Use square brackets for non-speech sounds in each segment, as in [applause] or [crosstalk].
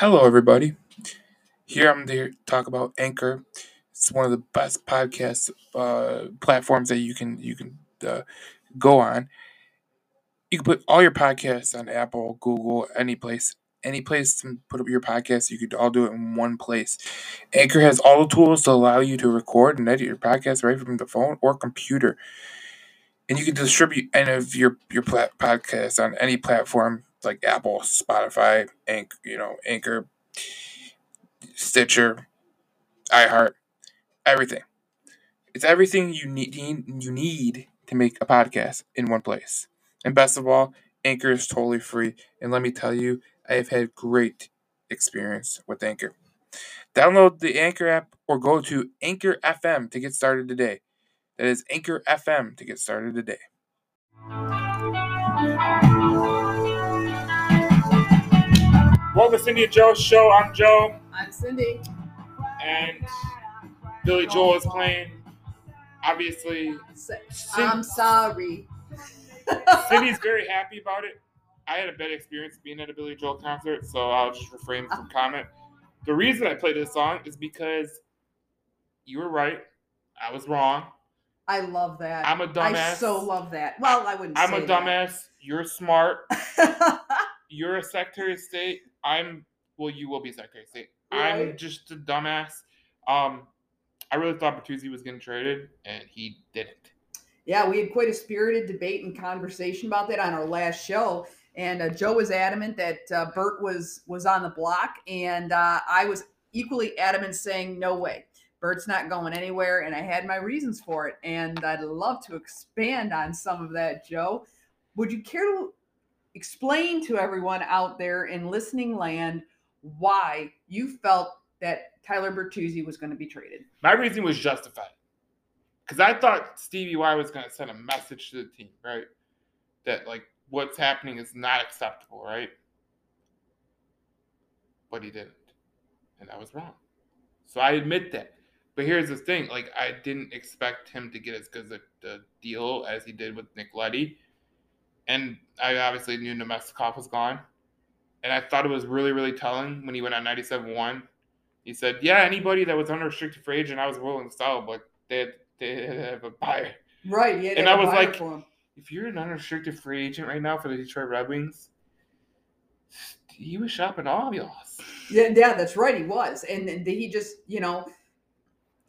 Hello, everybody. Here I'm to talk about Anchor. It's one of the best podcast uh, platforms that you can you can uh, go on. You can put all your podcasts on Apple, Google, any place, any place to put up your podcast. You could all do it in one place. Anchor has all the tools to allow you to record and edit your podcast right from the phone or computer, and you can distribute any of your your plat- podcasts on any platform like Apple, Spotify, Anch- you know, Anchor, Stitcher, iHeart, everything. It's everything you need you need to make a podcast in one place. And best of all, Anchor is totally free. And let me tell you, I have had great experience with Anchor. Download the Anchor app or go to Anchor FM to get started today. That is Anchor FM to get started today. Welcome to Cindy and Joe's show. I'm Joe, I'm Cindy. and Billy Joel is playing. Obviously, I'm sorry. Cindy's [laughs] very happy about it. I had a bad experience being at a Billy Joel concert, so I'll just refrain from uh-huh. comment. The reason I played this song is because you were right. I was wrong. I love that. I'm a dumbass. I so love that. Well, I wouldn't I'm a dumbass. You're smart. [laughs] You're a Secretary of State. I'm well. You will be Secretary of State. I'm just a dumbass. Um, I really thought Bertuzzi was getting traded, and he didn't. yeah, we had quite a spirited debate and conversation about that on our last show. And uh, Joe was adamant that uh, Bert was was on the block, and uh, I was equally adamant, saying no way, Bert's not going anywhere. And I had my reasons for it, and I'd love to expand on some of that. Joe, would you care to explain to everyone out there in listening land why you felt that Tyler Bertuzzi was going to be traded? My reason was justified. Because I thought Stevie Y was going to send a message to the team, right? That, like, what's happening is not acceptable, right? But he didn't. And I was wrong. So I admit that. But here's the thing like, I didn't expect him to get as good a, a deal as he did with Nick Leddy. And I obviously knew Namestnikov was gone. And I thought it was really, really telling when he went on 97 1 he said, "Yeah, anybody that was unrestricted free agent, I was willing to sell, but they had, they had have a buyer. Right. Yeah. And I was like- If you're an unrestricted free agent right now for the Detroit Red Wings, he was shopping all y'all. Yeah, yeah, that's right. He was, and then he just, you know,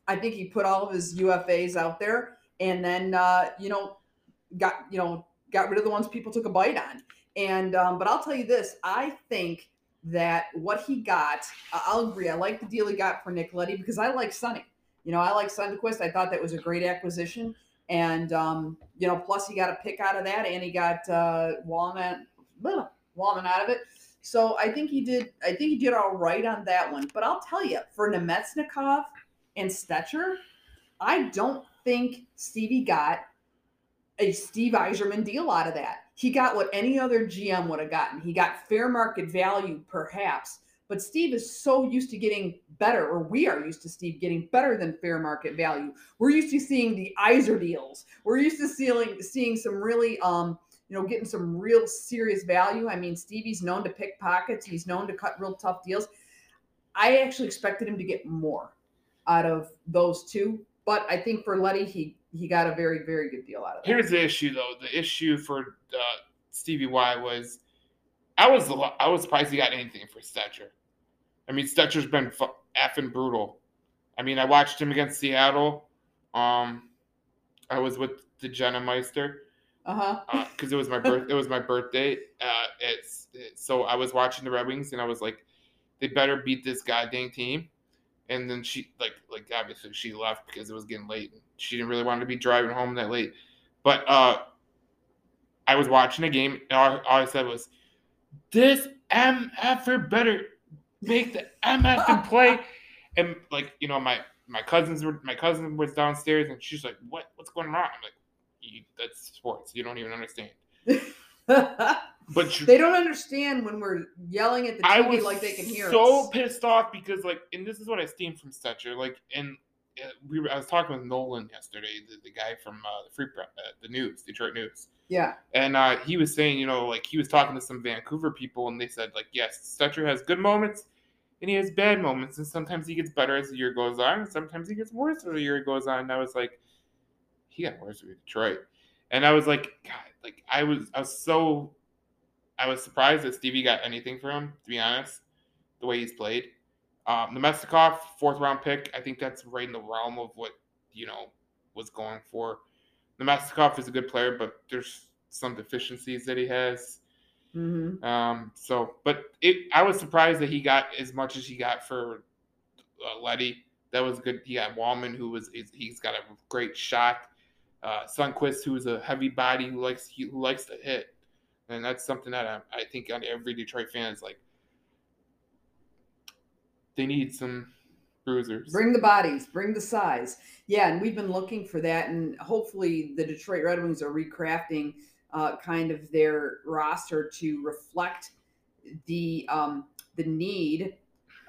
I think he put all of his UFAs out there, and then, uh, you know, got you know got rid of the ones people took a bite on. And um, but I'll tell you this, I think that what he got, I'll agree. I like the deal he got for Nick Leddy because I like Sonny. You know, I like Sundqvist. I thought that was a great acquisition, and um, you know, plus he got a pick out of that, and he got uh, Walnut, Walnut out of it. So I think he did. I think he did all right on that one. But I'll tell you, for Namestnikov and Stecher, I don't think Stevie got Steve Yzerman deal out of that. He got what any other GM would have gotten. He got fair market value, perhaps. But Steve is so used to getting better, or we are used to Steve getting better than fair market value. We're used to seeing the Yzer deals. We're used to seeing seeing some really um, you know, getting some real serious value. I mean, Stevie's known to pick pockets. He's known to cut real tough deals. I actually expected him to get more out of those two, but I think for Leddy, he he got a very very good deal out of it. Here's the issue, though. The issue for uh, Stevie Y was, I was I was surprised he got anything for Stecher. I mean, Stecher's been fu- effing brutal. I mean, I watched him against Seattle. Um, I was with the Jenna Meister. Uh huh. because it was my birth. it was my birthday. Uh, it's, it's so I was watching the Red Wings and I was like, they better beat this goddamn team. And then she like like obviously she left because it was getting late. She didn't really want to be driving home that late. But uh, I was watching a game and all, all I said was, "This MFer better make the MF and play." [laughs] And like you know my my cousins were my cousin was downstairs and she's like, "What what's going on?" I'm like that's sports. You don't even understand. [laughs] But you, they don't understand when we're yelling at the TV like they can hear so us. pissed off because like, and this is what I steamed from Stecher. Like, and we were, I was talking with Nolan yesterday, the, the guy from uh, the Free Pre- uh, the News, Detroit News, Yeah. and uh, he was saying, you know, like he was talking to some Vancouver people, and they said like, yes, Stecher has good moments, and he has bad moments, and sometimes he gets better as the year goes on, and sometimes he gets worse as the year goes on. And I was like, he got worse with Detroit, and I was like, God, like I was, I was so, I was surprised that Stevie got anything from him. To be honest, the way he's played, um, Namestnikov, fourth round pick, I think that's right in the realm of what you know was going for. Namestnikov is a good player, but there's some deficiencies that he has. Mm-hmm. Um, so, but it, I was surprised that he got as much as he got for uh, Leddy. That was good. He got Walman, who was he's got a great shot. Uh, Sundqvist, who's a heavy body who likes he likes to hit, and that's something that I, I think on every Detroit fan is like. They need some bruisers. Bring the bodies, bring the size. Yeah, and we've been looking for that, and hopefully the Detroit Red Wings are recrafting uh, kind of their roster to reflect the um, the need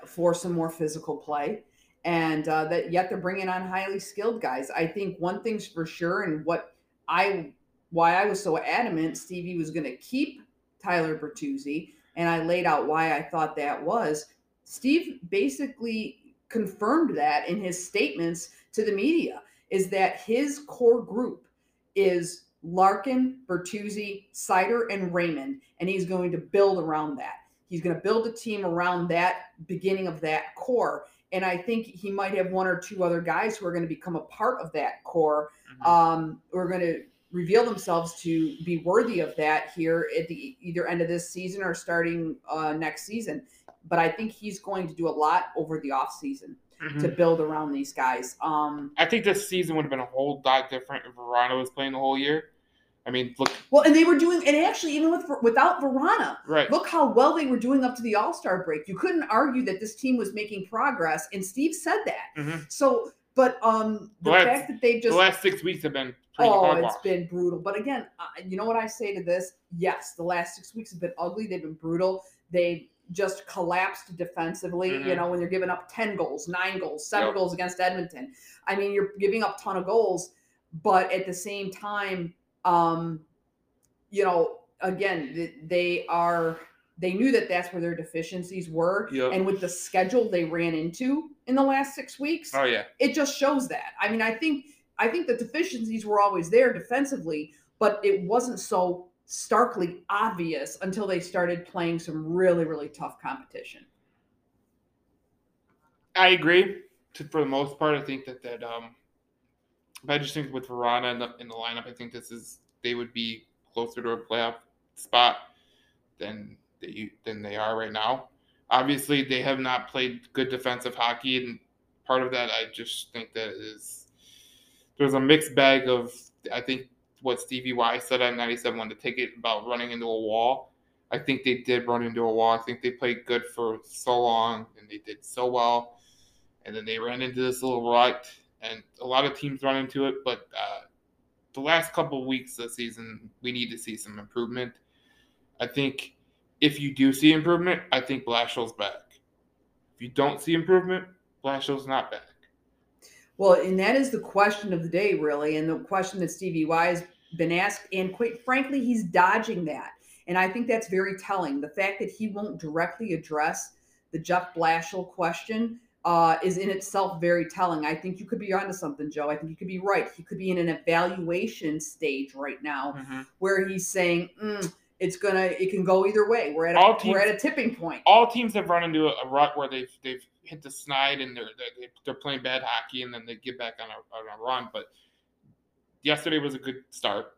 for some more physical play, and uh, that yet they're bringing on highly skilled guys. I think one thing's for sure, and what I why I was so adamant Stevie was going to keep Tyler Bertuzzi, and I laid out why I thought that was. Steve basically confirmed that in his statements to the media is that his core group is Larkin, Bertuzzi, Seider, and Raymond, and he's going to build around that. He's going to build a team around that beginning of that core. And I think he might have one or two other guys who are going to become a part of that core. Mm-hmm. Um, who are going to reveal themselves to be worthy of that here at the either end of this season or starting uh, next season. But I think he's going to do a lot over the off season mm-hmm. to build around these guys. Um, I think this season would have been a whole lot different if Vrana was playing the whole year. I mean, look. Well, and they were doing, and actually, even with without Vrana, right? Look how well they were doing up to the All Star break. You couldn't argue that this team was making progress, and Steve said that. Mm-hmm. So, but um, the, the last, fact that they've just the last six weeks have been oh, it's been brutal. But again, uh, you know what I say to this? Yes, the last six weeks have been ugly. They've been brutal. They just collapsed defensively. Mm-hmm. You know, when you're giving up 10 goals, nine goals, seven yep. goals against Edmonton. I mean, you're giving up a ton of goals, but at the same time, um, you know, again, they are they knew that that's where their deficiencies were yep. and with the schedule they ran into in the last six weeks oh yeah it just shows that i mean i think i think the deficiencies were always there defensively but it wasn't so starkly obvious until they started playing some really, really tough competition. I agree. For the most part, I think that that um, I just think with Vrana in the, in the lineup, I think this is they would be closer to a playoff spot than they than they are right now. Obviously, they have not played good defensive hockey, and part of that, I just think that is there's a mixed bag of. I think what Stevie Y said on 97 when to take it about running into a wall. I think they did run into a wall. I think they played good for so long and they did so well. And then they ran into this little rut. And a lot of teams run into it. But uh, the last couple of weeks of the season, we need to see some improvement. I think if you do see improvement, I think Blashill's back. If you don't see improvement, Blashill's not back. Well, and that is the question of the day, really, and the question that Stevie Y has been asked, and quite frankly, he's dodging that. And I think that's very telling. The fact that he won't directly address the Jeff Blashill question uh, is in itself very telling. I think you could be onto something, Joe. I think you could be right. He could be in an evaluation stage right now mm-hmm. where he's saying, mm, it's gonna it can go either way. We're at a, teams, we're at a tipping point. All teams have run into a, rut where they've they've hit the snide and they're they're, they're playing bad hockey and then they get back on a, on a run. But yesterday was a good start,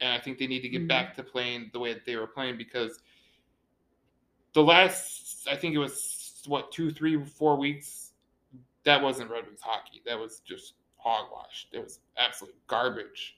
and I think they need to get mm-hmm. back to playing the way that they were playing because the last I think it was what two, three, four weeks that wasn't Red Wings hockey. That was just hogwash. It was absolute garbage.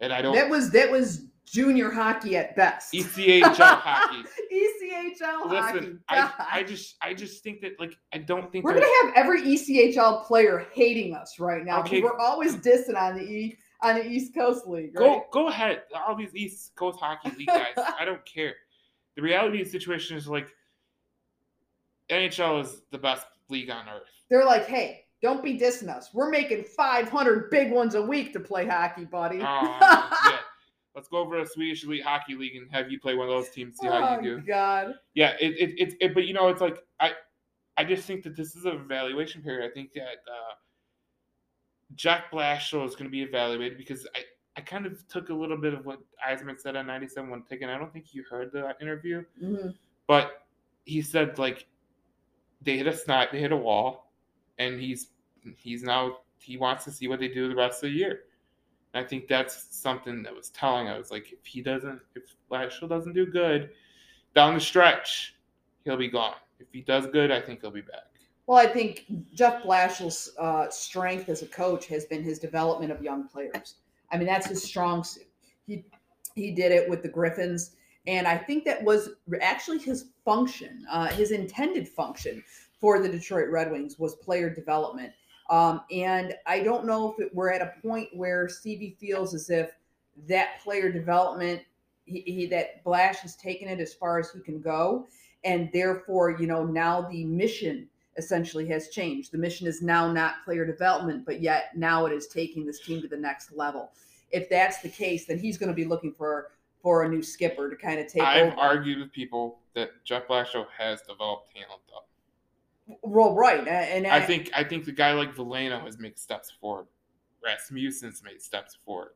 And I don't. That was that was junior hockey at best. ECHL hockey. [laughs] ECHL Listen, hockey. I, I just I just think that like I don't think we're gonna have every ECHL player hating us right now. Okay. We're always dissing on the E on the East Coast League. Right? Go go ahead. All these East Coast hockey league guys. [laughs] I don't care. The reality of the situation is like NHL is the best league on earth. They're like, hey, don't be dissing us. We're making 500 big ones a week to play hockey, buddy. Oh, [laughs] yeah. Let's go over to Swedish Elite Hockey League and have you play one of those teams. See how oh, you do. God. Yeah, it, it, it, it, but you know, it's like I, I just think that this is an evaluation period. I think that uh, Jack Blashill is going to be evaluated because I, I kind of took a little bit of what Yzerman said on 97 when taken. I don't think you heard the interview, Mhm. but he said like they hit a snot, they hit a wall, and he's he's now he wants to see what they do the rest of the year. And I think that's something that was telling. I was like, if he doesn't, if Blashill doesn't do good down the stretch, he'll be gone. If he does good, I think he'll be back. Well, I think Jeff Blashill's uh, strength as a coach has been his development of young players. I mean, that's his strong suit. He he did it with the Griffins, and I think that was actually his function, uh, his intended function for the Detroit Red Wings was player development. Um, and I don't know if it, we're at a point where Stevie feels as if that player development, he, he that Blash has taken it as far as he can go, and therefore, you know, now the mission essentially has changed. The mission is now not player development, but yet now it is taking this team to the next level. If that's the case, then he's going to be looking for for a new skipper to kind of take I've over. argued with people that Jeff Blashill has developed talent though. Well, right, and I think I think the guy like Veleno has made steps forward. Rasmussen's made steps forward.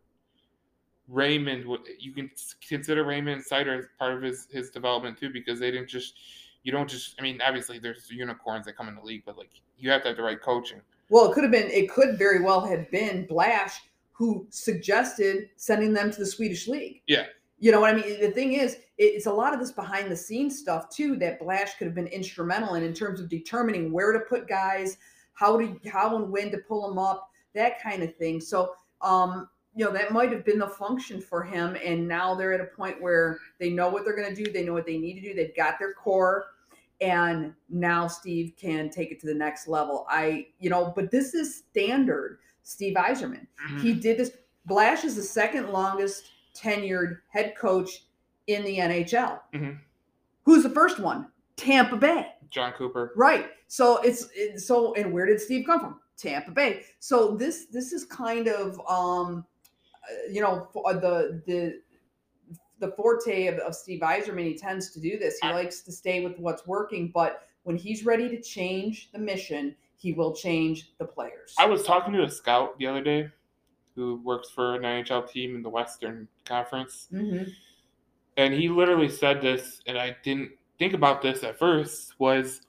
Raymond, you can consider Raymond Seider as part of his his development too, because they didn't just you don't just. I mean, obviously there's unicorns that come in the league, but like you have to have the right coaching. Well, it could have been. It could very well have been Blash who suggested sending them to the Swedish league. Yeah. You know what I mean? The thing is, it's a lot of this behind the scenes stuff too that Blash could have been instrumental in in terms of determining where to put guys, how to how and when to pull them up, that kind of thing. So, um, you know, that might have been the function for him. And now they're at a point where they know what they're going to do. They know what they need to do. They've got their core and now Steve can take it to the next level. I, you know, but this is standard Steve Yzerman. He did this. Blash is the second longest tenured head coach in the NHL. Mhm. Who's the first one? Tampa Bay. Jon Cooper. Right. So it's, so and where did Steve come from? Tampa Bay. So this this is kind of um uh, you know the the the forte of, of Steve Yzerman. He tends to do this. He I- likes to stay with what's working, but when he's ready to change the mission, he will change the players. I was talking to a scout the other day who works for an NHL team in the Western Conference, Mhm. And he literally said this, and I didn't think about this at first. Was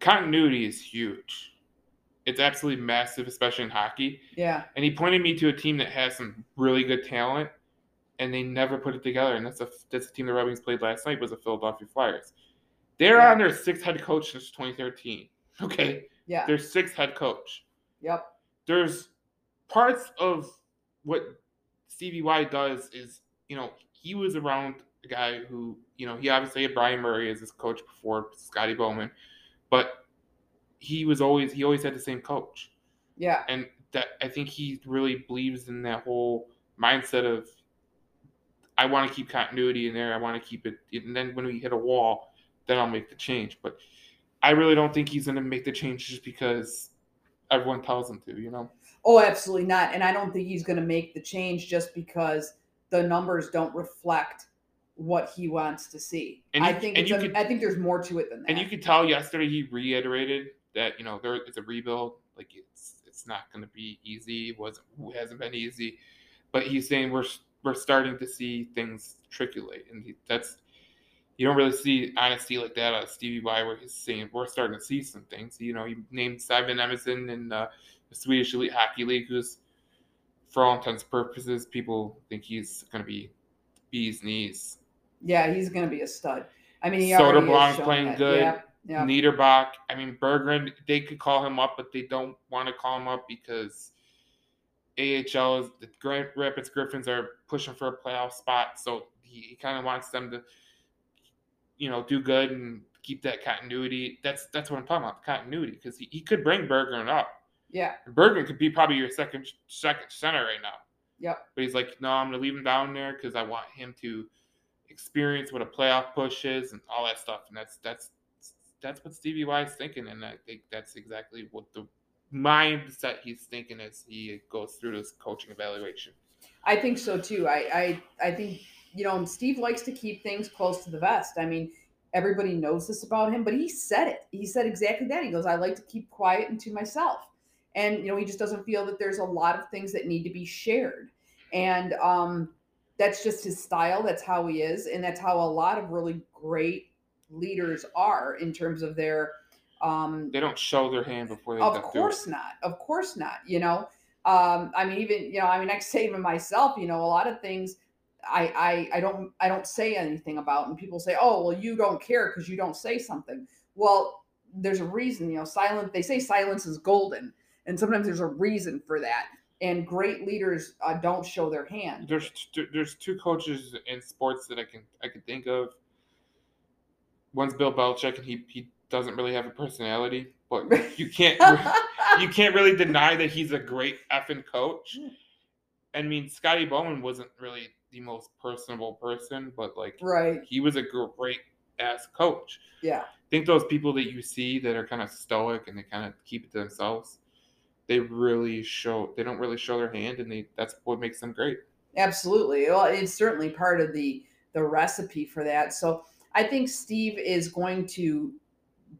continuity is huge. It's absolutely massive, especially in hockey. Yeah. And he pointed me to a team that has some really good talent, and they never put it together. And that's a that's a team the Red Wings played last night was the Philadelphia Flyers. They're Yeah. on their sixth head coach since 2013. [laughs] Okay, Yeah. their sixth head coach. Yep. There's parts of what Stevie Y does is, you know, he was around a guy who, you know, he obviously had Brian Murray as his coach before Scotty Bowman, but he was always he always had the same coach Yeah. and that I think he really believes in that whole mindset of I want to keep continuity in there. I want to keep it, and then when we hit a wall, then I'll make the change. But I really don't think he's going to make the change just because everyone tells him to. You know? Oh, absolutely not. And I don't think he's going to make the change just because the numbers don't reflect what he wants to see. And I think and it's you a, could- I think there's more to it than that. And you could tell yesterday he reiterated that you know there it's a rebuild. Like it's it's not going to be easy. It wasn't it hasn't been easy, but he's saying we're we're starting to see things triculate, and he, that's you don't really see honesty like that out of Stevie Y, where he's saying we're starting to see some things. You know, he named Simon Edvinsson and uh, the Swedish Elite Hockey League, who's for all intents and purposes, people think he's going to be bee's knees. yeah, he's going to be a stud. I mean, he already has Soderblom's playing that. good. Yeah. Yeah. Niederbach. I mean, Berggren, they could call him up, but they don't want to call him up because AHL is the Grand Rapids Griffins are pushing for a playoff spot. So he, he kind of wants them to, you know, do good and keep that continuity. That's that's what I'm talking about, continuity, because he, he could bring Berggren up. Yeah. Berggren could be probably your second second center right now. Yep. But he's like, no, I'm gonna leave him down there because I want him to experience what a playoff push is and all that stuff. And that's that's that's what Stevie Y is thinking, and I think that's exactly what the mindset he's thinking as he goes through this coaching evaluation. I think so too. I, I I think you know Steve likes to keep things close to the vest. I mean, everybody knows this about him, but he said it. He said exactly that. He goes, I like to keep quiet and to myself. And, you know, he just doesn't feel that there's a lot of things that need to be shared. And um, that's just his style. That's how he is. And that's how a lot of really great leaders are in terms of their. Um, They don't show their hand before they of course not. Of course not. You know, um, I mean, even you know, I mean, I say even myself, you know, a lot of things I I I don't I don't say anything about, and people say, oh, well, you don't care because you don't say something. Well, there's a reason. You know, silent. They say silence is golden, and sometimes there's a reason for that. And great leaders uh, don't show their hand. There's t- there's two coaches in sports that I can I can think of. One's Bill Belichick, and he he doesn't really have a personality, but [laughs] you can't you can't really deny that he's a great effing coach. I mean, Scotty Bowman wasn't really the most personable person, but like right. he was a great ass coach. Yeah. I think those people that you see that are kind of stoic and they kind of keep it to themselves, they really show they don't really show their hand, and they that's what makes them great. Absolutely. Well, it's certainly part of the the recipe for that. So I think Steve is going to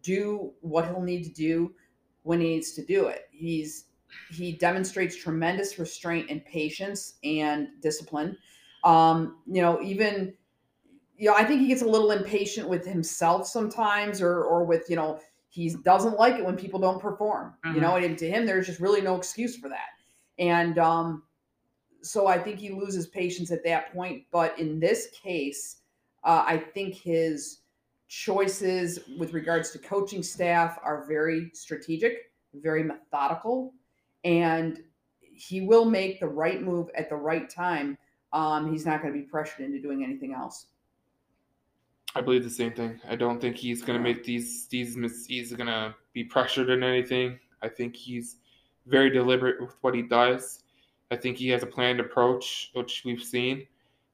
do what he'll need to do when he needs to do it. He's he demonstrates tremendous restraint and patience and discipline. Um, you know, even you know, I think he gets a little impatient with himself sometimes, or or with you know, he doesn't like it when people don't perform. You Mhm. know, and to him, there's just really no excuse for that. And um, so I think he loses patience at that point. But in this case, uh, I think his choices with regards to coaching staff are very strategic, very methodical, and he will make the right move at the right time. Um, he's not going to be pressured into doing anything else. I believe the same thing. I don't think he's gonna make these these mis- he's gonna be pressured in anything. I think he's very deliberate with what he does. I think he has a planned approach, which we've seen,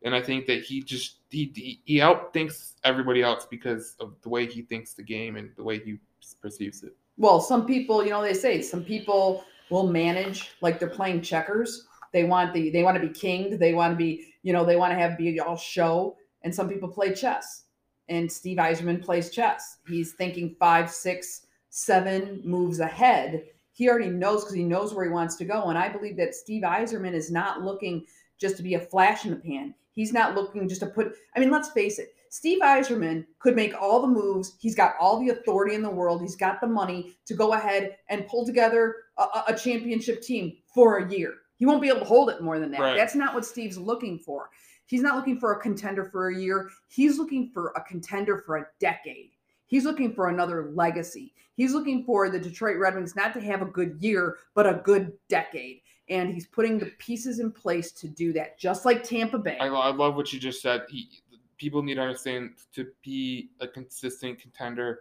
and I think that he just he he, he outthinks everybody else because of the way he thinks the game and the way he perceives it. Well, some people, you know, they say some people will manage like they're playing checkers. They want the they want to be kinged. They want to be, you know, they want to have be all show. And some people play chess. And Steve Yzerman plays chess. He's thinking five, six, seven moves ahead. He already knows because he knows where he wants to go. And I believe that Steve Yzerman is not looking just to be a flash in the pan. He's not looking just to put. I mean, let's face it. Steve Yzerman could make all the moves. He's got all the authority in the world. He's got the money to go ahead and pull together a, a- championship team for a year. He won't be able to hold it more than that. Right. That's not what Steve's looking for. He's not looking for a contender for a year. He's looking for a contender for a decade. He's looking for another legacy. He's looking for the Detroit Red Wings not to have a good year, but a good decade. And he's putting the pieces in place to do that, just like Tampa Bay. I, I love what you just said. He, people need to understand to be a consistent contender,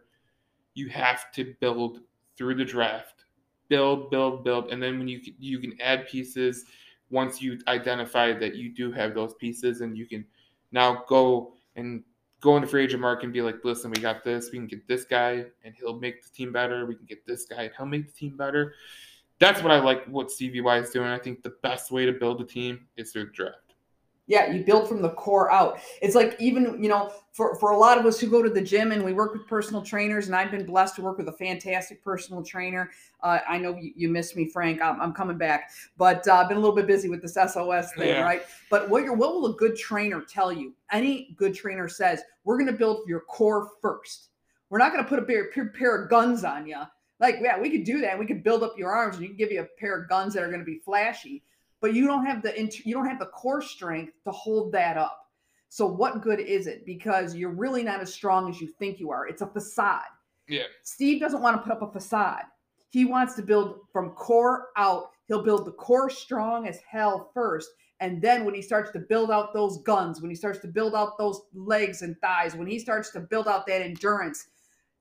you have to build through the draft, build, build, build, and then when you you can add pieces once you identify that you do have those pieces, and you can now go and go into free agent market and be like, listen, we got this, we can get this guy, and he'll make the team better. We can get this guy, and he'll make the team better. That's what I like. What Stevie Y is doing. I think the best way to build a team is through the draft. Yeah, you build from the core out. It's like even, you know, for, for a lot of us who go to the gym and we work with personal trainers, and I've been blessed to work with a fantastic personal trainer. Uh, I know you, you missed me, Frank. I'm, I'm coming back, but uh, I've been a little bit busy with this SOS thing, Yeah. right? But what, your, what will a good trainer tell you? Any good trainer says, we're going to build your core first. We're not going to put a pair, pair, pair of guns on you. Like, yeah, we could do that. We could build up your arms and you can give you a pair of guns that are going to be flashy but you don't have the you don't have the core strength to hold that up. So what good is it? Because you're really not as strong as you think you are. It's a facade. Yeah. Steve doesn't want to put up a facade. He wants to build from core out. He'll build the core strong as hell first. And then when he starts to build out those guns, when he starts to build out those legs and thighs, when he starts to build out that endurance,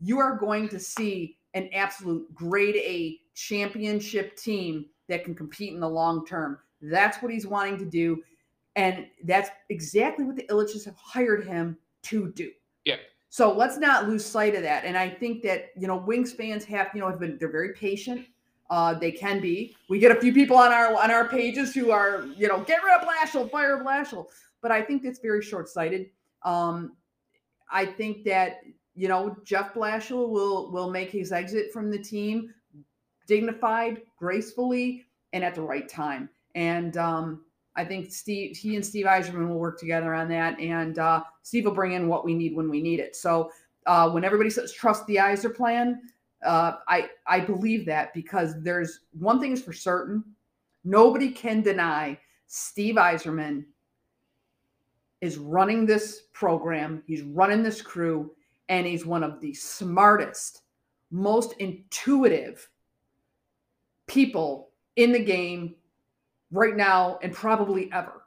you are going to see an absolute grade A championship team that can compete in the long term. That's what he's wanting to do. And that's exactly what the Ilitches have hired him to do. Yeah. So let's not lose sight of that. And I think that, you know, Wings fans have, you know, have been they're very patient. Uh, they can be. We get a few people on our on our pages who are, you know, get rid of Blashill, fire Blashill. But I think that's very short-sighted. Um, I think that you know, Jeff Blashill will will make his exit from the team dignified, gracefully, and at the right time. And um, I think Steve, he and Steve Yzerman will work together on that, and uh, Steve will bring in what we need when we need it. So uh, when everybody says trust the Yzer plan, uh, I I believe that because there's one thing is for certain, nobody can deny Steve Yzerman is running this program. He's running this crew, and he's one of the smartest, most intuitive people in the game right now and probably ever.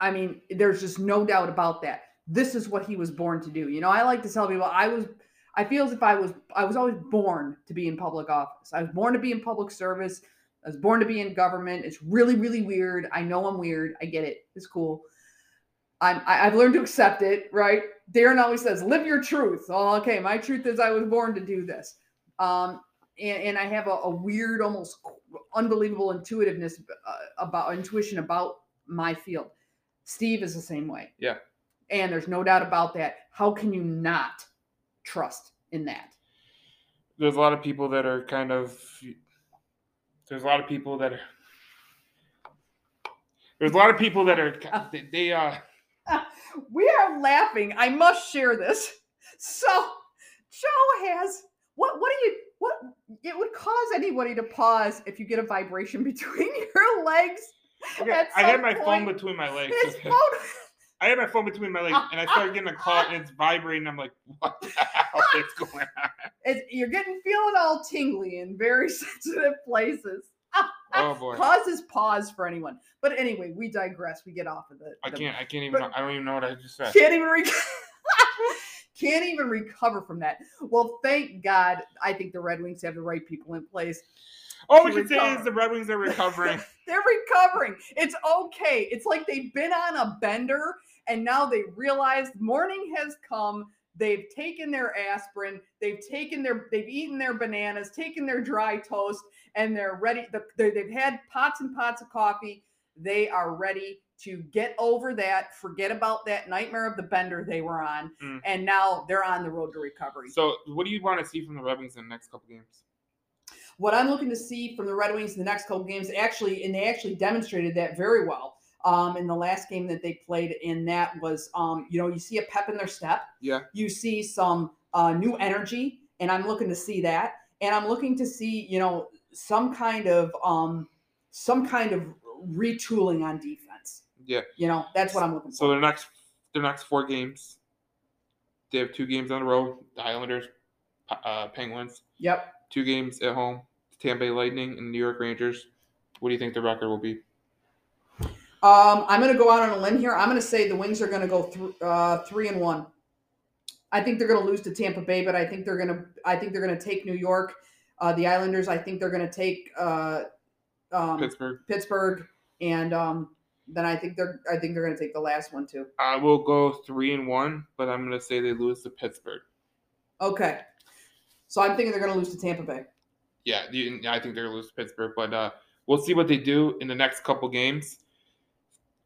I mean, there's just no doubt about that. This is what he was born to do. You know, I like to tell people I was I feel as if I was I was always born to be in public office. I was born to be in public service. I was born to be in government. It's really, really weird. I know I'm weird. I get it. It's cool. I'm I, I've learned to accept it, right? Darren always says, live your truth. Oh, okay. My truth is I was born to do this. Um, and, and I have a, a, weird, almost unbelievable intuitiveness uh, about intuition about my field. Steve is the same way. Yeah. And there's no doubt about that. How can you not trust in that? There's a lot of people that are kind of. There's a lot of people that are. There's a lot of people that are. [laughs] They, they uh. [laughs] we are laughing. I must share this. So, Joe has what? What do you? What it would cause anybody to pause if you get a vibration [laughs] between your legs. Okay, I had my point. phone between my legs. His [laughs] phone. I had my phone between my legs, and I started getting a call, and it's vibrating. I'm like, "What the hell [laughs] is going on?" It's, you're getting feeling all tingly in very sensitive places. oh boy! Causes pause for anyone. But anyway, we digress. We get off of it. I can't. I can't even. I don't even know what I just said. Can't even. Re- can't even recover from that. Well, thank God. I think the Red Wings have the right people in place. All we can recover. say is the Red Wings are recovering. [laughs] They're recovering. It's okay. It's like they've been on a bender and now they realize morning has come. They've taken their aspirin, they've taken their, they've eaten their bananas, taken their dry toast, and they're ready. They've had pots and pots of coffee. They are ready to get over that, forget about that nightmare of the bender they were on, mm. and now they're on the road to recovery. So, what do you want to see from the Red Wings in the next couple games? What I'm looking to see from the Red Wings in the next couple games, actually, and they actually demonstrated that very well um, in the last game that they played. And that was, um, you know, you see a pep in their step. Yeah. You see some uh, new energy, and I'm looking to see that. And I'm looking to see, you know, some kind of um, some kind of retooling on defense. Yeah. You know, that's what I'm looking for. So their next their next four games, they have two games on the road: the Islanders, uh, Penguins. Yep. Two games at home: Tampa Bay Lightning and New York Rangers. What do you think the record will be? Um, I'm going to go out on a limb here. I'm going to say the Wings are going to go th- uh, three and one. I think they're going to lose to Tampa Bay, but I think they're going to. I think they're going to take New York. Uh, the Islanders. I think they're going to take uh, um, Pittsburgh. Pittsburgh, and um, then I think they're I think they're going to take the last one too. I will go three and one, but I'm going to say they lose to Pittsburgh. Okay, so I'm thinking they're going to lose to Tampa Bay. Yeah, I think they're going to lose to Pittsburgh, but uh, we'll see what they do in the next couple games.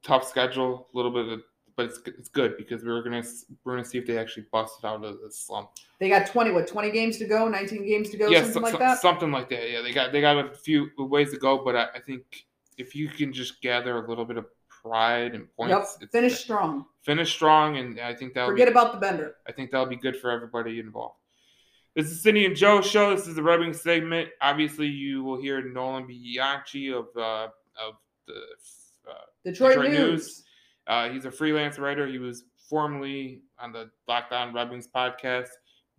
Tough schedule, a little bit of, but it's it's good because we're gonna we're gonna see if they actually bust it out of the slump. They got twenty what twenty games to go, nineteen games to go, yeah, something so, like that. Something like that. Yeah, they got they got a few ways to go, but I, I think if you can just gather a little bit of pride and points, yep. finish strong. Finish strong, and I think that forget be, about the bender. I think that'll be good for everybody involved. This is Cindy and Joe show. This is the rubbing segment. Obviously, you will hear Nolan Bianchi of uh, of the uh, Detroit, Detroit, News. News. Uh, he's a freelance writer. He was formerly on the Locked Rubbings podcast.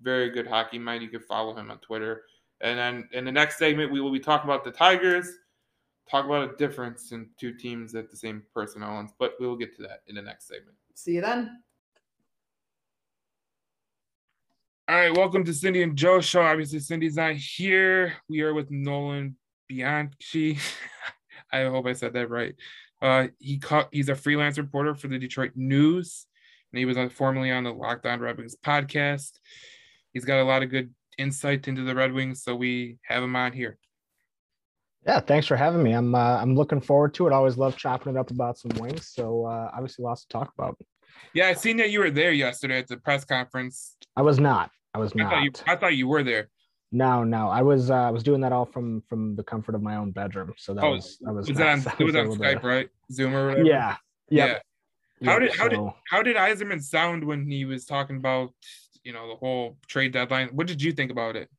Very good hockey mind. You can follow him on Twitter. And then in the next segment, we will be talking about the Tigers talk about a difference in two teams at the same personnel owns, but we will get to that in the next segment. See you then. All right, welcome to Cindy and Joe show. Obviously, Cindy's not here. We are with Nolan Bianchi. [laughs] I hope I said that right. Uh, he caught, he's a freelance reporter for the Detroit News, and he was on, formerly on the Locked On Red Wings podcast. He's got a lot of good insight into the Red Wings, so we have him on here. Yeah, thanks for having me. I'm uh, I'm looking forward to it. I always love chopping it up about some wings. So uh, obviously, lots to talk about. Yeah, I seen that you were there yesterday at the press conference. I was not. I was I not. thought you. I thought you were there. No, no, I was uh, I was doing that all from from the comfort of my own bedroom. So that Oh, was that was Was that on? It was on [laughs] to- Skype, right? Zoom or whatever. Yeah. Yeah. How did how did how did Yzerman sound when he was talking about you know the whole trade deadline? What did you think about it?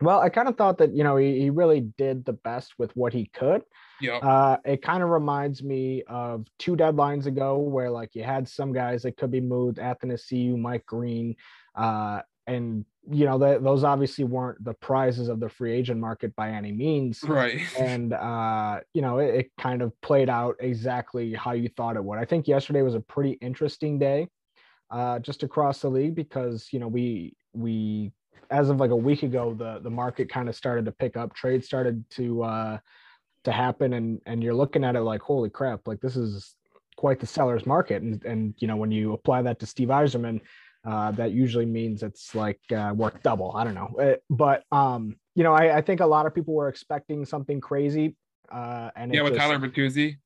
Well, I kind of thought that you know he, he really did the best with what he could. Yeah, Uh, it kind of reminds me of two deadlines ago where like you had some guys that could be moved, Athanasiu, Mike Green, uh, and you know that those obviously weren't the prizes of the free agent market by any means. right. [laughs] and uh, you know it, it kind of played out exactly how you thought it would. I think yesterday was a pretty interesting day, uh, just across the league because you know we we as of like a week ago the the market kind of started to pick up, Trade started to uh, to happen, and and you're looking at it like holy crap, like this is quite the seller's market, and and you know when you apply that to Steve Yzerman. Uh, that usually means it's like uh, worth double. I don't know, Uh, but um, you know, I, I think a lot of people were expecting something crazy. Uh, and Yeah, with just- Tyler Bertuzzi.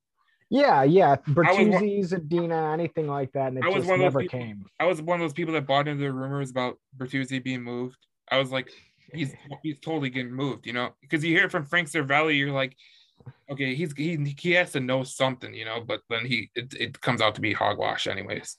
Yeah, yeah, one- Bertuzzi, Zadina, anything like that, and it just one never people- came. I was one of those people that bought into the rumors about Bertuzzi being moved. I was like, he's [laughs] he's totally getting moved, you know, because you hear it from Frank Seravalli, you're like, okay, he's he he has to know something, you know, but then he it, it comes out to be hogwash anyways.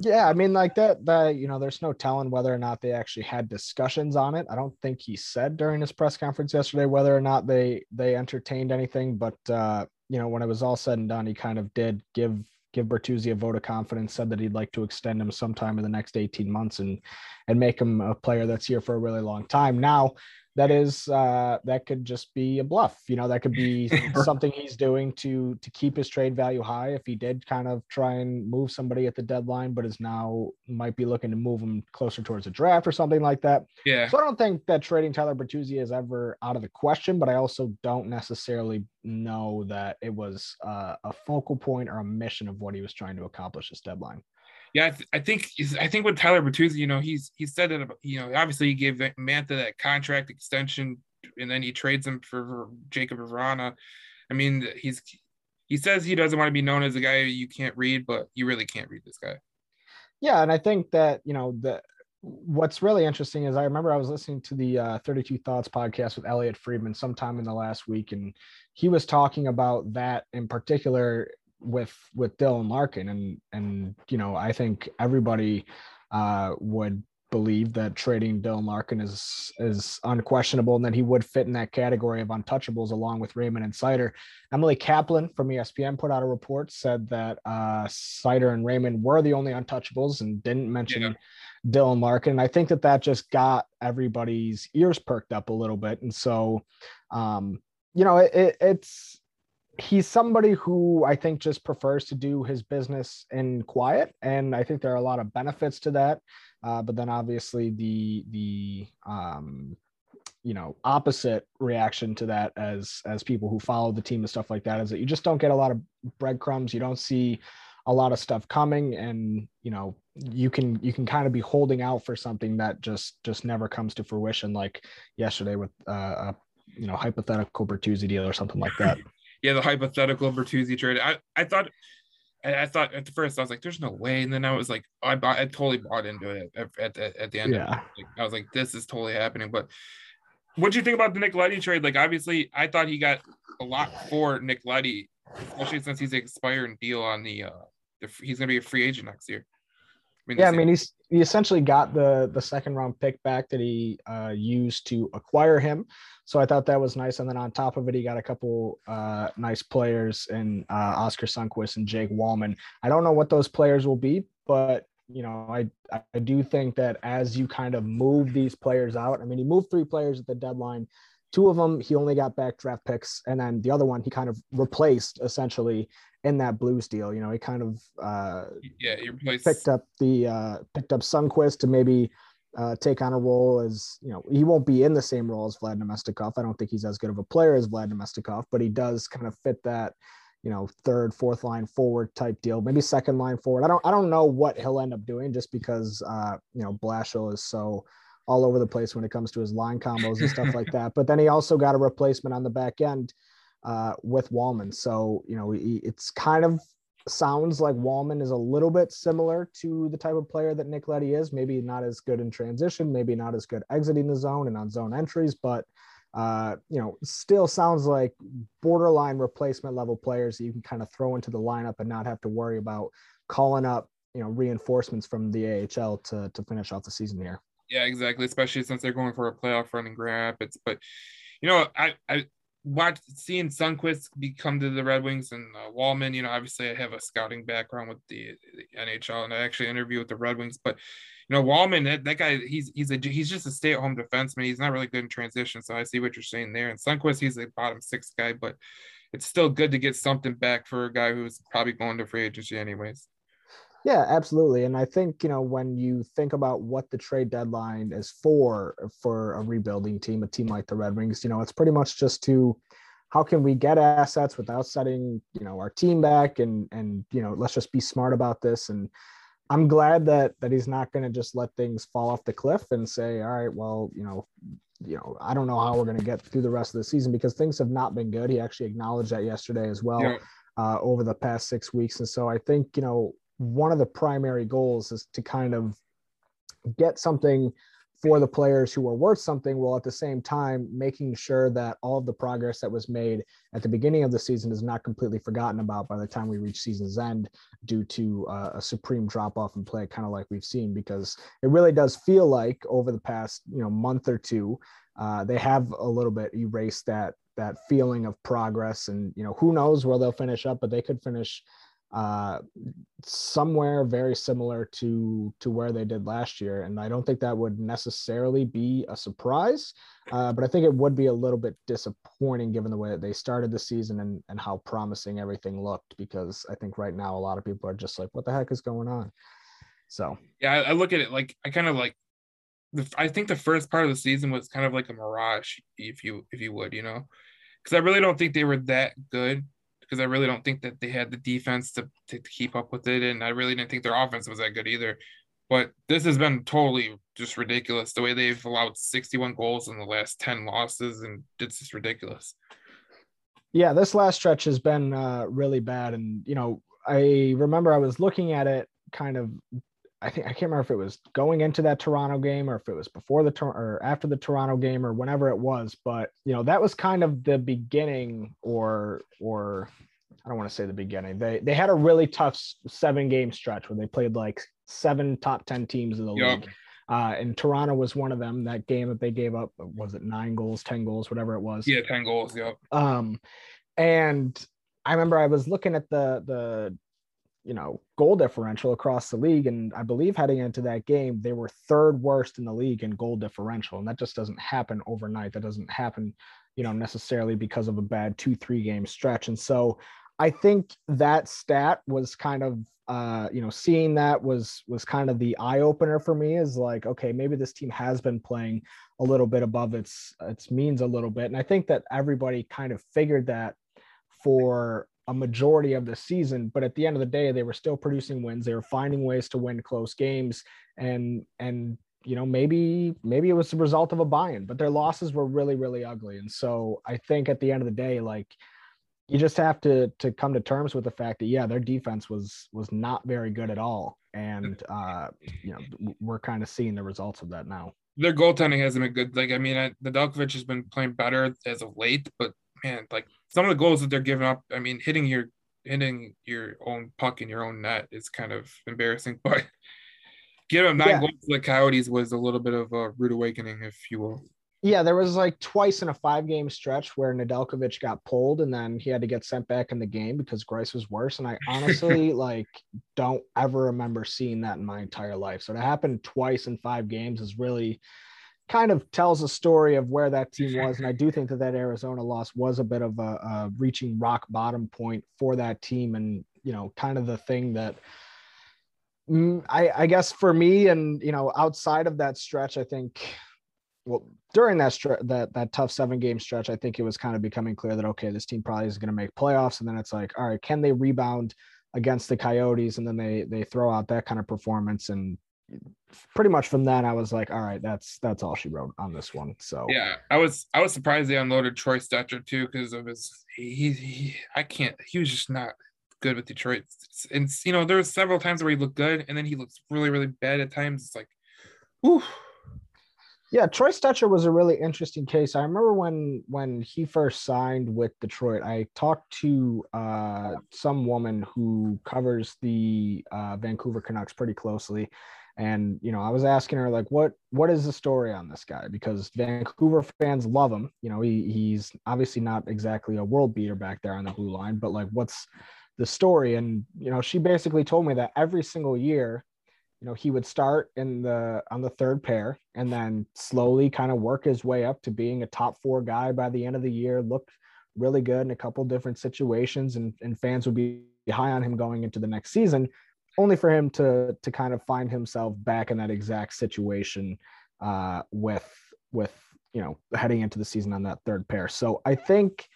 Yeah, I mean, like that, that you know, there's no telling whether or not they actually had discussions on it. I don't think he said during his press conference yesterday whether or not they they entertained anything, but uh, you know, when it was all said and done, he kind of did give give Bertuzzi a vote of confidence, said that he'd like to extend him sometime in the next 18 months and and make him a player that's here for a really long time. Now, that is uh that could just be a bluff you know that could be [laughs] something he's doing to to keep his trade value high. If he did kind of try and move somebody at the deadline but is now might be looking to move him closer towards a draft or something like that. Yeah, so i don't think that trading tyler bertuzzi is ever out of the question but i also don't necessarily know that it was uh, a focal point or a mission of what he was trying to accomplish this deadline yeah. I, th- I think I think with Tyler Bertuzzi, you know, he's he said that you know obviously he gave Mantha that contract extension, and then he trades him for, for Jakub Vrana. I mean, he's he says he doesn't want to be known as a guy you can't read, but you really can't read this guy. Yeah, and I think that you know the what's really interesting is I remember I was listening to the uh, 32 Thoughts podcast with Elliotte Friedman sometime in the last week, and he was talking about that in particular with with Dylan Larkin, and and you know I think everybody uh, would believe that trading Dylan Larkin is is unquestionable, and that he would fit in that category of untouchables along with Raymond and Seider. Emily Kaplan from ESPN put out a report said that uh, Seider and Raymond were the only untouchables and didn't mention Yeah. Dylan Larkin. And I think that that just got everybody's ears perked up a little bit. And so, um, you know, it, it, it's he's somebody who I think just prefers to do his business in quiet, and I think there are a lot of benefits to that. Uh, but then obviously the the um, you know opposite reaction to that as as people who follow the team and stuff like that is that you just don't get a lot of breadcrumbs you don't see a lot of stuff coming and you know you can you can kind of be holding out for something that just just never comes to fruition like yesterday with uh, a you know hypothetical Bertuzzi deal or something like that [laughs] yeah, the hypothetical Bertuzzi trade. I, I thought I, thought at first I was like, "There's no way," and then I was like, I bought, I totally bought into it at at, at, at the end. Of Yeah. Like, I was like, "This is totally happening." But what do you think about the Nick Leddy trade? Like, obviously, I thought he got a lot for Nick Leddy, especially since he's an expiring deal on the. uh the, He's gonna be a free agent next year. I yeah, I mean he's he essentially got the the second round pick back that he uh, used to acquire him. So I thought that was nice. And then on top of it, he got a couple uh, nice players in uh, Oscar Sundqvist and Jake Walman. I don't know what those players will be, but you know, I I do think that as you kind of move these players out, I mean, he moved three players at the deadline. Two of them he only got back draft picks, and then the other one he kind of replaced essentially in that Blues deal. You know, he kind of uh, yeah, he replaced picked up the uh, picked up Sundqvist to maybe uh, take on a role as you know he won't be in the same role as Vlad Namestnikov. I don't think he's as good of a player as Vlad Namestnikov, but he does kind of fit that you know third, fourth line forward type deal, maybe second line forward. I don't I don't know what he'll end up doing just because uh, you know Blashill is so all over the place when it comes to his line combos and stuff like that. But then he also got a replacement on the back end uh, with Walman. So, you know, he, it's kind of sounds like Walman is a little bit similar to the type of player that Nick Leddy is. Maybe not as good in transition, maybe not as good exiting the zone and on zone entries, but uh, you know, still sounds like borderline replacement level players that you can kind of throw into the lineup and not have to worry about calling up, you know, reinforcements from the AHL to to finish off the season here. Yeah, exactly. Especially since they're going for a playoff run in Grand Rapids. But you know, I I watch seeing Sundqvist become to the Red Wings and uh, Walman. You know, obviously I have a scouting background with the, the, NHL, and I actually interviewed with the Red Wings. But you know, Walman, that, that guy, he's he's a he's just a stay at home defenseman. He's not really good in transition, so I see what you're saying there. And Sundqvist, he's a bottom six guy, but it's still good to get something back for a guy who's probably going to free agency anyways. Yeah, absolutely. And I think, you know, when you think about what the trade deadline is for for a rebuilding team, a team like the Red Wings, you know, it's pretty much just to how can we get assets without setting, you know, our team back and and you know, let's just be smart about this and I'm glad that that he's not going to just let things fall off the cliff and say, all right, well, you know, you know, I don't know how we're going to get through the rest of the season because things have not been good. He actually acknowledged that yesterday as well yeah. uh, over the past six weeks, and so I think you know one of the primary goals is to kind of get something for the players who are worth something while at the same time making sure that all of the progress that was made at the beginning of the season is not completely forgotten about by the time we reach season's end due to uh, a supreme drop off in play kind of like we've seen because it really does feel like over the past you know month or two uh, they have a little bit erased that that feeling of progress and you know who knows where they'll finish up but they could finish uh, somewhere very similar to to where they did last year. And i don't think that would necessarily be a surprise uh, but i think it would be a little bit disappointing given the way that they started the season and, and how promising everything looked because i think right now a lot of people are just like what the heck is going on? So. Yeah i, I look at it like i kind of like i think the first part of the season was kind of like a mirage if you if you would you know? Because i really don't think they were that good because I really don't think that they had the defense to, to, keep up with it. And I really didn't think their offense was that good either. But this has been totally just ridiculous the way they've allowed 61 goals in the last 10 losses, and it's just ridiculous. Yeah, this last stretch has been uh, really bad. And, you know, I remember I was looking at it kind of I think I can't remember if it was going into that Toronto game or if it was before the or after the Toronto game or whenever it was, but you know that was kind of the beginning or or I don't want to say the beginning. They they had a really tough seven game stretch where they played like seven top ten teams in the yep. league. Uh, and Toronto was one of them. That game that they gave up was it nine goals, ten goals, whatever it was. Yeah, ten goals. Yep. Um, and I remember I was looking at the the you know goal differential across the league. And i believe heading into that game they were third worst in the league in goal differential. And that just doesn't happen overnight. That doesn't happen you know necessarily because of a bad two three game stretch. And so i think that stat was kind of uh you know seeing that was was kind of the eye opener for me is like okay maybe this team has been playing a little bit above its its means a little bit. And i think that everybody kind of figured that for a majority of the season but at the end of the day they were still producing wins. They were finding ways to win close games. And and you know maybe maybe it was the result of a buy-in but their losses were really really ugly. And so i think at the end of the day like you just have to to come to terms with the fact that yeah their defense was was not very good at all. And uh you know we're kind of seeing the results of that now. Their goaltending hasn't been good. Like i mean I, Nedeljkovic has been playing better as of late but man like some of the goals that they're giving up, I mean, hitting your hitting your own puck in your own net is kind of embarrassing. [laughs] But giving them nine yeah. goals to the Coyotes was a little bit of a rude awakening, if you will. Yeah, there was like twice in a five game stretch where Nedeljkovic got pulled and then he had to get sent back in the game because Greiss was worse. And I [laughs] honestly like don't ever remember seeing that in my entire life. So to happen twice in five games is really kind of tells a story of where that team [laughs] was. And I do think that that Arizona loss was a bit of a, a reaching rock bottom point for that team. And, you know, kind of the thing that mm, I, I guess for me and, you know, outside of that stretch, I think, well, during that stretch, that that tough seven game stretch, I think it was kind of becoming clear that okay, this team probably is going to make playoffs, and then it's like, all right, can they rebound against the Coyotes? And then they they throw out that kind of performance, and pretty much from then I was like, all right, that's that's all she wrote on this one. So yeah, I was I was surprised they unloaded Troy Stecher too because of his he, he I can't he was just not good with Detroit. And you know, there were several times where he looked good, and then he looks really, really bad at times. It's like, whew. Yeah, Troy Stecher was a really interesting case. I remember when when he first signed with Detroit, I talked to uh, some woman who covers the uh, Vancouver Canucks pretty closely, and you know, I was asking her like, what what is the story on this guy? Because Vancouver fans love him. You know, he he's obviously not exactly a world beater back there on the blue line, but like, what's the story? And you know, she basically told me that every single year you know, he would start in the on the third pair and then slowly kind of work his way up to being a top four guy by the end of the year. Looked really good in a couple different situations, and, and fans would be high on him going into the next season, only for him to to kind of find himself back in that exact situation uh, with with you know heading into the season on that third pair. So I think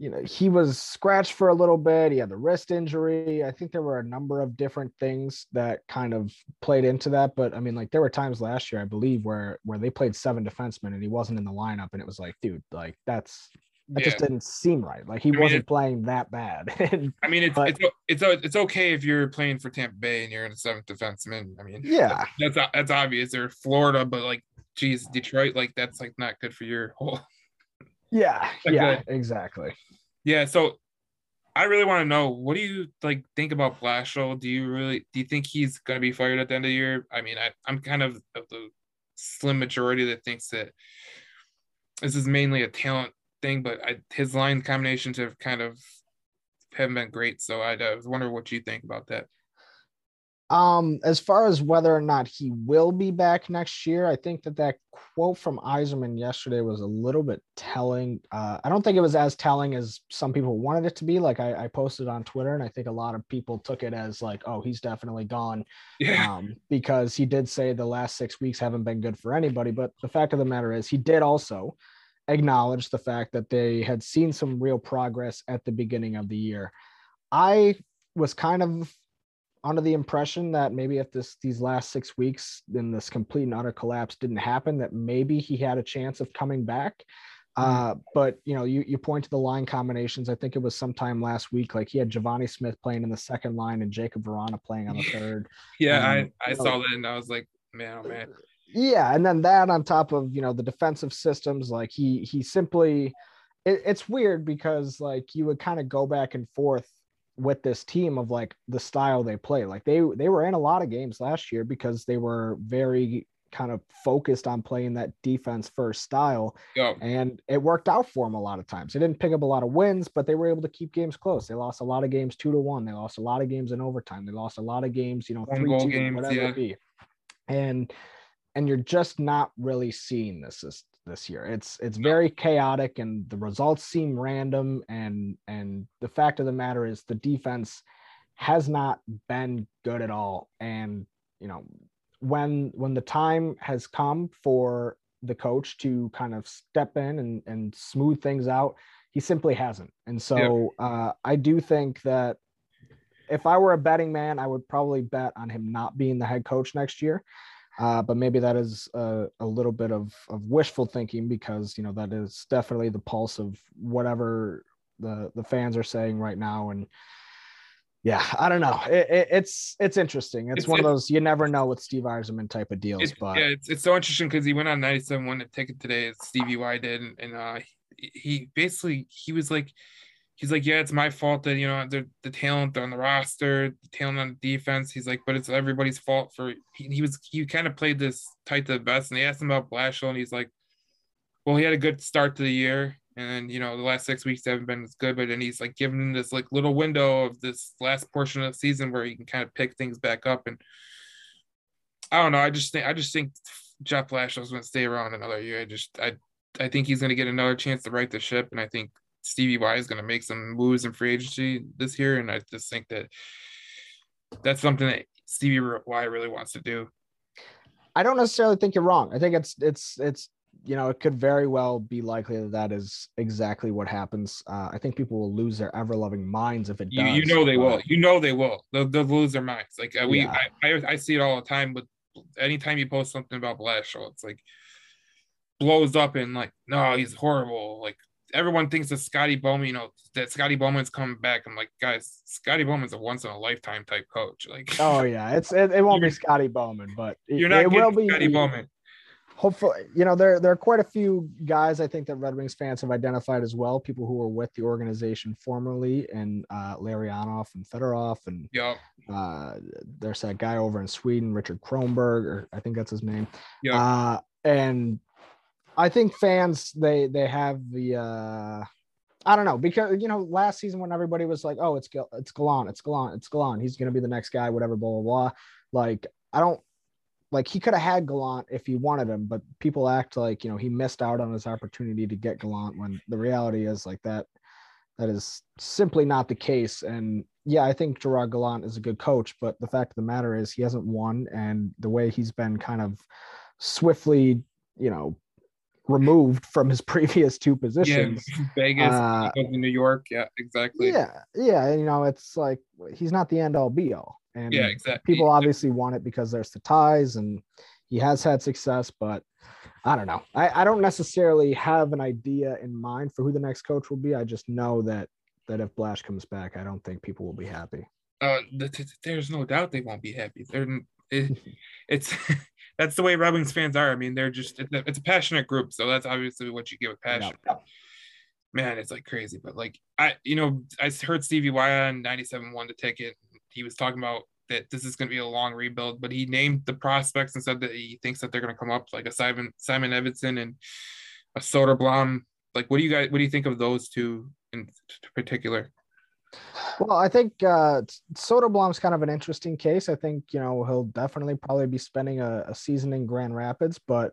you know, he was scratched for a little bit. He had the wrist injury. I think there were a number of different things that kind of played into that. But I mean, like there were times last year, I believe, where where they played seven defensemen and he wasn't in the lineup, and it was like, dude, like that's that yeah. just didn't seem right. Like he I wasn't it, playing that bad. [laughs] I mean, it's, but, it's it's it's okay if you're playing for Tampa Bay and you're in a seventh defenseman. I mean, yeah, that's that's obvious. They're Florida, but like, geez, Detroit, like that's like not good for your whole [laughs] yeah, [laughs] yeah, uh, exactly. Yeah, so I really want to know what do you like think about Blashill? Do you really do you think he's going to be fired at the end of the year? I mean, I, I'm kind of of the slim majority that thinks that this is mainly a talent thing, but I, his line combinations have kind of haven't been great. So I, I was wondering what you think about that. Um, as far as whether or not he will be back next year, I think that that quote from Yzerman yesterday was a little bit telling. Uh, I don't think it was as telling as some people wanted it to be. Like I, I, posted on Twitter, and I think a lot of people took it as like, "Oh, he's definitely gone," yeah. um, because he did say the last six weeks haven't been good for anybody. But the fact of the matter is, he did also acknowledge the fact that they had seen some real progress at the beginning of the year. I was kind of under the impression that maybe if this these last six weeks in this complete and utter collapse didn't happen, that maybe he had a chance of coming back. Mm-hmm. Uh, but you know, you you point to the line combinations. I think it was sometime last week. Like he had Givani Smith playing in the second line and Jakub Vrana playing on the [laughs] third. yeah, I I saw know, that and I was like, man, oh man. Yeah, and then that on top of you know the defensive systems, like he he simply, it, it's weird because like you would kind of go back and forth with this team of like the style they play. Like they they were in a lot of games last year because they were very kind of focused on playing that defense first style. Yeah. And it worked out for them a lot of times. They didn't pick up a lot of wins, but they were able to keep games close. They lost a lot of games two to one. They lost a lot of games in overtime. They lost a lot of games, you know, three two, games, whatever yeah. it be. And and you're just not really seeing this this, this year. It's it's very chaotic and the results seem random and and the fact of the matter is the defense has not been good at all. And you know when when the time has come for the coach to kind of step in and and smooth things out he simply hasn't. And so uh, i do think that if i were a betting man i would probably bet on him not being the head coach next year uh, but maybe that is a, a, little bit of, of wishful thinking because you know that is definitely the pulse of whatever the the fans are saying right now. And yeah i don't know. It, it, it's it's interesting. It's, it's one of those you never know with steve Yzerman type of deals but yeah it's, it's so interesting because he went on 97 won a ticket today as stevie y did. And, and uh he basically he was like he's like, yeah, it's my fault that you know the the talent on the roster, the talent on the defense. He's like, but it's everybody's fault for he, he was he kind of played this tight to the best. And they asked him about Blashill, and he's like, well, he had a good start to the year, and you know the last six weeks haven't been as good, but then he's like giving him this like little window of this last portion of the season where he can kind of pick things back up. And I don't know, I just think I just think Jeff Blashill's going to stay around another year. I just I I think he's going to get another chance to right the ship, and I think Stevie Y is going to make some moves in free agency this year, and I just think that that's something that Stevie Y really wants to do. I don't necessarily think you're wrong. I think it's it's it's you know it could very well be likely that that is exactly what happens. Uh, I think people will lose their ever loving minds if it does. You, you know they but... will. You know they will. They'll, they'll lose their minds. Like uh, we, yeah. I, I, I see it all the time. But anytime you post something about Blashill, it's like blows up and like no, he's horrible. Like everyone thinks that Scotty Bowman, you know, that Scotty Bowman's coming back. I'm like, guys, Scotty Bowman's a once in a lifetime type coach. Like, oh [laughs] yeah, it's it, it won't be Scotty Bowman, but you're not it will be Scotty Bowman. Hopefully, you know there there are quite a few guys I think that Red Wings fans have identified as well. People who were with the organization formerly, and uh, Larionov and Fedorov, and yep. uh, there's that guy over in Sweden, Richard Kronberg, or I think that's his name. Yep. Uh, and I think fans they they have the uh I don't know because you know last season when everybody was like, oh, it's it's Gallant, it's Gallant, it's Gallant, he's gonna be the next guy, whatever, blah blah blah. Like I don't like he could have had Gallant if he wanted him, but people act like you know he missed out on his opportunity to get Gallant when the reality is like that that is simply not the case. And yeah, I think Gerard Gallant is a good coach, but the fact of the matter is he hasn't won, and the way he's been kind of swiftly, you know, removed from his [laughs] previous two positions. Yeah, Vegas, uh, New York. Yeah, exactly. Yeah, yeah. You know, it's like he's not the end all be all. And yeah, exactly. People obviously want it because there's the ties and he has had success, but I don't know. I, I don't necessarily have an idea in mind for who the next coach will be. I just know that that if Blash comes back, I don't think people will be happy. Uh, there's no doubt they won't be happy. They're, it, [laughs] it's [laughs] that's the way Red Wings fans are. I mean, they're just it's a, it's a passionate group, so that's obviously what you get with passion. Yep. Man, it's like crazy, but like I, you know, I heard Stevie Y on 97 won the ticket. He was talking about that this is going to be a long rebuild, but he named the prospects and said that he thinks that they're going to come up like a Simon Simon Edvinsson and a Soderblom. Like, what do you guys what do you think of those two in particular? Well, I think uh, Soderblom's kind of an interesting case. I think you know he'll definitely probably be spending a, a season in Grand Rapids, but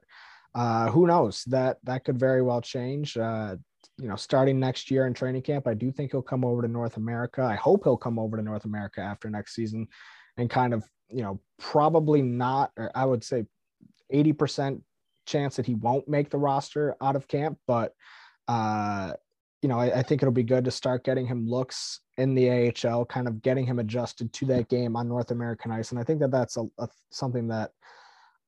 uh, who knows? That that could very well change. Uh, you know, starting next year in training camp, I do think he'll come over to North America. I hope he'll come over to North America after next season, and kind of you know probably not, or I would say, eighty percent chance that he won't make the roster out of camp, but uh, you know, I, I, think it'll be good to start getting him looks in the AHL, kind of getting him adjusted to that game on North American ice. And I think that that's a, a something that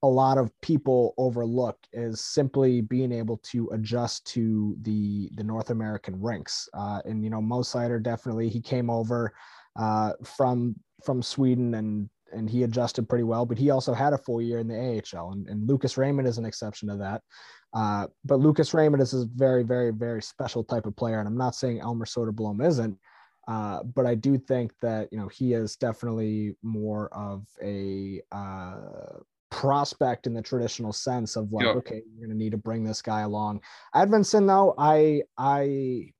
a lot of people overlook is simply being able to adjust to the the North American rinks. Uh, and you know, Mo Seider definitely he came over uh, from from Sweden and and he adjusted pretty well, but he also had a full year in the AHL. And, and Lucas Raymond is an exception to that. Uh, but Lucas Raymond is a very, very, very special type of player. And I'm not saying Elmer Soderblom isn't, uh, but I do think that, you know, he is definitely more of a uh, prospect in the traditional sense of like, okay, you're going to need to bring this guy along. Edvinsson, though, I, I,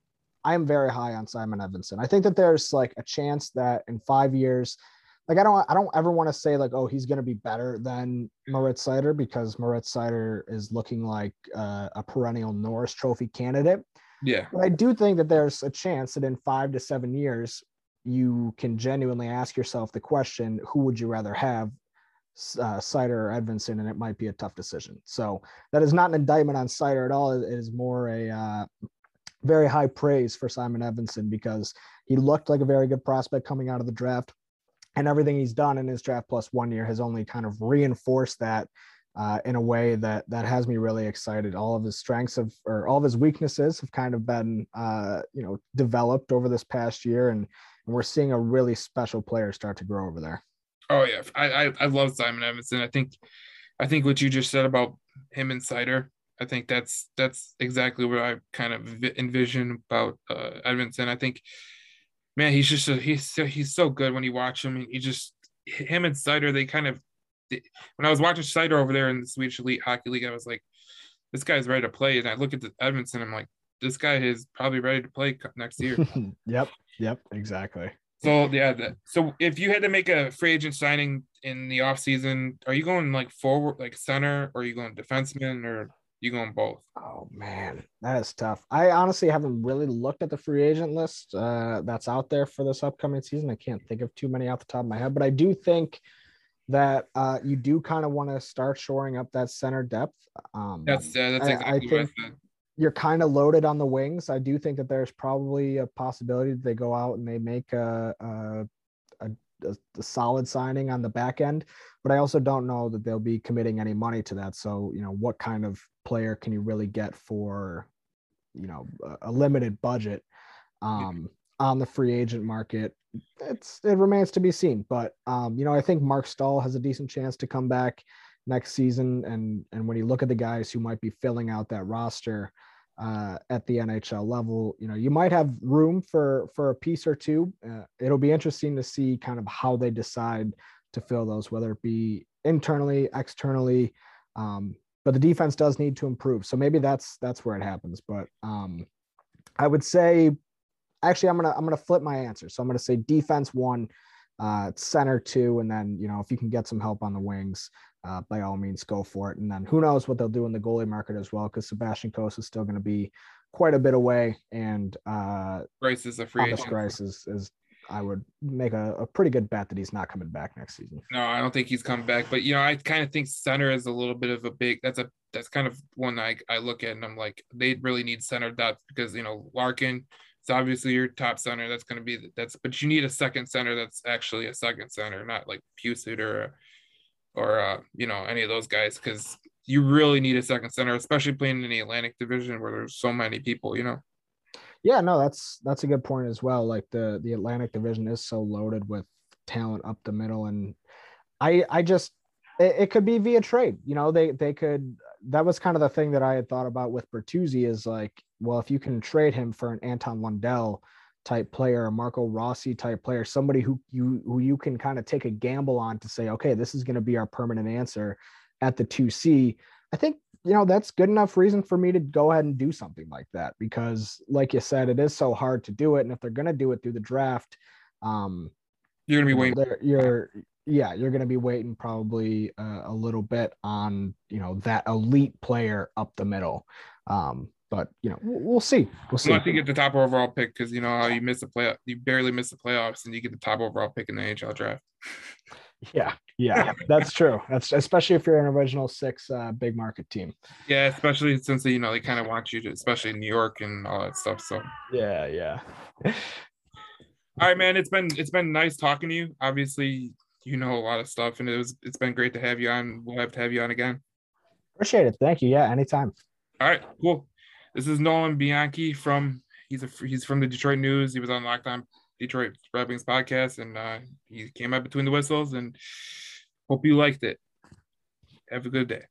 I am very high on Simon Edvinsson. I think that there's like a chance that in five years, like I don't I don't ever want to say like oh he's going to be better than Moritz Seider because Moritz Seider is looking like uh, a perennial Norris Trophy candidate. Yeah, but I do think that there's a chance that in five to seven years you can genuinely ask yourself the question who would you rather have uh, Seider or Edvinsson, and it might be a tough decision. So that is not an indictment on Seider at all. It is more a uh, very high praise for Simon Edvinsson because he looked like a very good prospect coming out of the draft and everything he's done in his draft plus one year has only kind of reinforced that uh, in a way that that has me really excited. All of his strengths have, or all of his weaknesses have kind of been, uh, you know, developed over this past year, and, and we're seeing a really special player start to grow over there. Oh yeah, I I, I love Simon Edvinsson. I think I think what you just said about him and Seider, I think that's that's exactly what I kind of envision about uh, Edvinsson. I think man, he's just a, he's so, he's so good when you watch him. He just him and Seider, they kind of when I was watching Seider over there in the Swedish Elite Hockey League, I was like, this guy's ready to play. And I look at the Edvinsson, I'm like, this guy is probably ready to play next year. [laughs] yep, yep, exactly. So yeah, that, so if you had to make a free agent signing in the off season, are you going like forward, like center, or are you going defenseman, or you going both? Oh man, that is tough. I honestly haven't really looked at the free agent list uh, that's out there for this upcoming season. I can't think of too many off the top of my head, but I do think that uh, you do kind of want to start shoring up that center depth. Um, that's uh, that's exactly I, I think I you're kind of loaded on the wings. I do think that there's probably a possibility that they go out and they make a, a a, a, solid signing on the back end, but I also don't know that they'll be committing any money to that. So, you know, what kind of player can you really get for, you know a, a limited budget um, on the free agent market. It's it remains to be seen, but um, you know I think Marc Staal has a decent chance to come back next season, and and when you look at the guys who might be filling out that roster uh, at the NHL level, you know you might have room for for a piece or two. Uh, it'll be interesting to see kind of how they decide to fill those, whether it be internally, externally. Um, but the defense does need to improve. So maybe that's that's where it happens. But um, I would say actually I'm gonna I'm gonna flip my answer. So I'm gonna say defense one, uh, center two, and then you know if you can get some help on the wings, uh, by all means go for it. And then who knows what they'll do in the goalie market as well, because Sebastian Cossa is still going to be quite a bit away, and uh, Greiss is a free Thomas agent. Greiss is, is I would make a, a pretty good bet that he's not coming back next season. No, I don't think he's coming back. But you know, I kind of think center is a little bit of a big. That's a that's kind of one I I look at and I'm like they really need center depth because you know Larkin is obviously your top center. That's going to be that's but you need a second center that's actually a second center, not like Pusit or or uh, you know any of those guys because you really need a second center, especially playing in the Atlantic Division where there's so many people. You know. Yeah, no, that's that's a good point as well. Like the the Atlantic Division is so loaded with talent up the middle, and I I just it, it could be via trade. You know, they they could. That was kind of the thing that I had thought about with Bertuzzi is like, well, if you can trade him for an Anton Lundell type player, a Marco Rossi type player, somebody who you who you can kind of take a gamble on to say, okay, this is going to be our permanent answer at the two C. I think you know that's good enough reason for me to go ahead and do something like that because, like you said, it is so hard to do it, and if they're going to do it through the draft, um, you're gonna be waiting. You're yeah, you're going to be waiting probably uh, a little bit on you know that elite player up the middle. Um, but you know we'll, we'll see. We'll see. Unless you get the top overall pick, because you know how you miss the play, you barely miss the playoffs, and you get the top overall pick in the NHL draft. [laughs] Yeah, yeah, that's true. That's especially if you're an original six uh, big market team. Yeah, especially since you know they kind of want you to, especially in New York and all that stuff. So, Yeah, yeah. all right, man, it's been it's been nice talking to you. Obviously, you know a lot of stuff, and it was it's been great to have you on. We'll have to have you on again. Appreciate it. Thank you. Yeah, anytime. All right, cool. This is Nolan Bianchi from he's a he's from the Detroit News. He was on Locked On Detroit Red Wings podcast, and uh, he came out between the whistles. And hope you liked it. Have a good day.